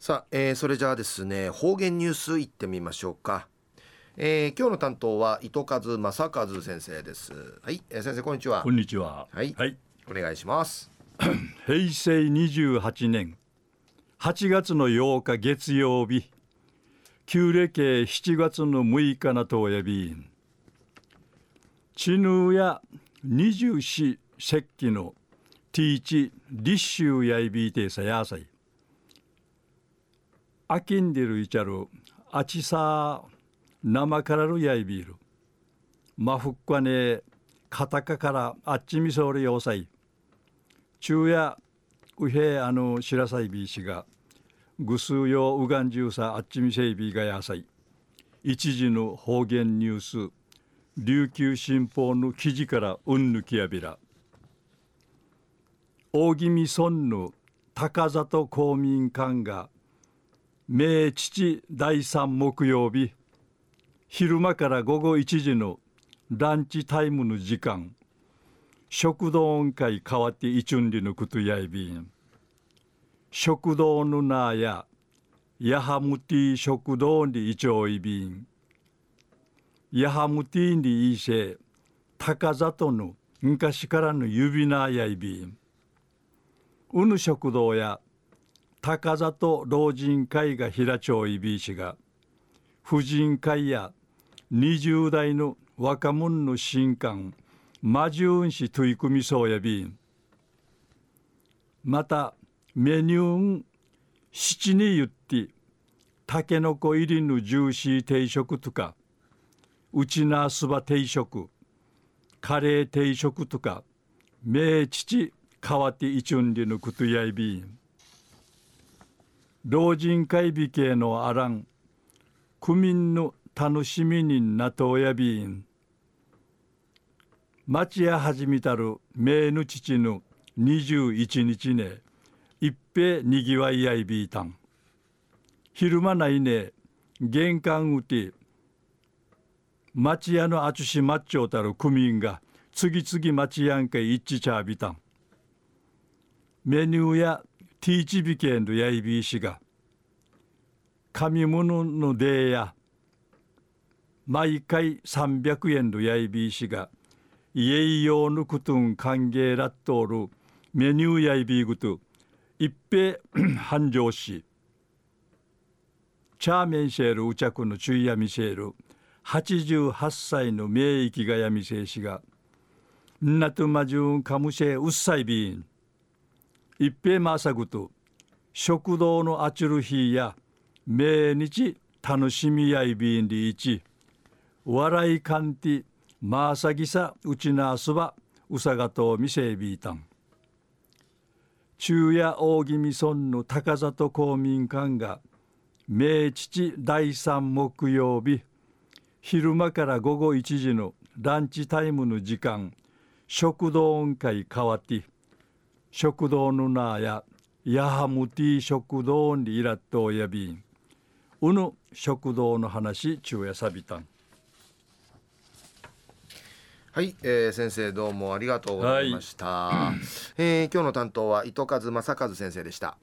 さあ、えー、それじゃあですね方言ニュースいってみましょうか、えー、今日の担当は糸数正和先生です。はい、えー、先生こんにちは。こんにちは。はい、はい、お願いします。平成28年。8月の8日月曜日。旧暦7月の6日なとやびん。知ぬや二十四節気のティーチ立秋やいびいてさやさいあきんでるいちゃるあちさ生からるやいびるまふっかねかたかからあっちみそうるよさい。昼夜うへあのしらさいびしがぐすうようがんじゅうさあっちみせいびがやさい。一時の方言ニュース琉球新報の記事からうんぬきやびら。大宜味村の高里公民館が明父第三木曜日昼間から午後1時のランチタイムの時間。食堂音会変わっていちゅんりのことやいびん。食堂のなやヤハムティ食堂にいちょいびん。ヤハムティにいせ高里の昔からの指なやいびん。うぬ食堂や高里老人会が平町いびいしが婦人会や20代の若者の新刊魔獣し取り組みそうやびん。またメニューン七に言ってたけのこ入りのジューシー定食とかうちなすば定食カレー定食とか名父変わっていちゅんりのくとやいびん。老人会美系のあらん区民の楽しみになとやびん。町や始めたる名の父の21日ね一平にぎわいやいびいたん。昼間ないね玄関うて町屋のあちしまっちょうたる区民が次々町やんか一致ちゃびたん。メニューやティーチビケンドやいびいしが紙物のデーや毎回300円のやいびいしが家用のくとん歓迎らっとおるメニューやいびいぐと一平繁盛しチャーメンシェールうちゃくの注意やみせる88歳の名域がやみせいしがんなとまじゅんかむせうっさいびん一平まさぐと食堂のあちる日や命日楽しみやいびんりいち笑いかんてまさぎさうちなすばうさがとみせいびいたん。中夜大宜味村の高里公民館が明父第三木曜日昼間から午後1時のランチタイムの時間食堂音会変わって食堂の名やヤハムティ食堂にいらっとやびん。うぬ食堂の話中やさびたん。はい、えー、先生どうもありがとうございました、はい、えー、今日の担当は糸数正和先生でした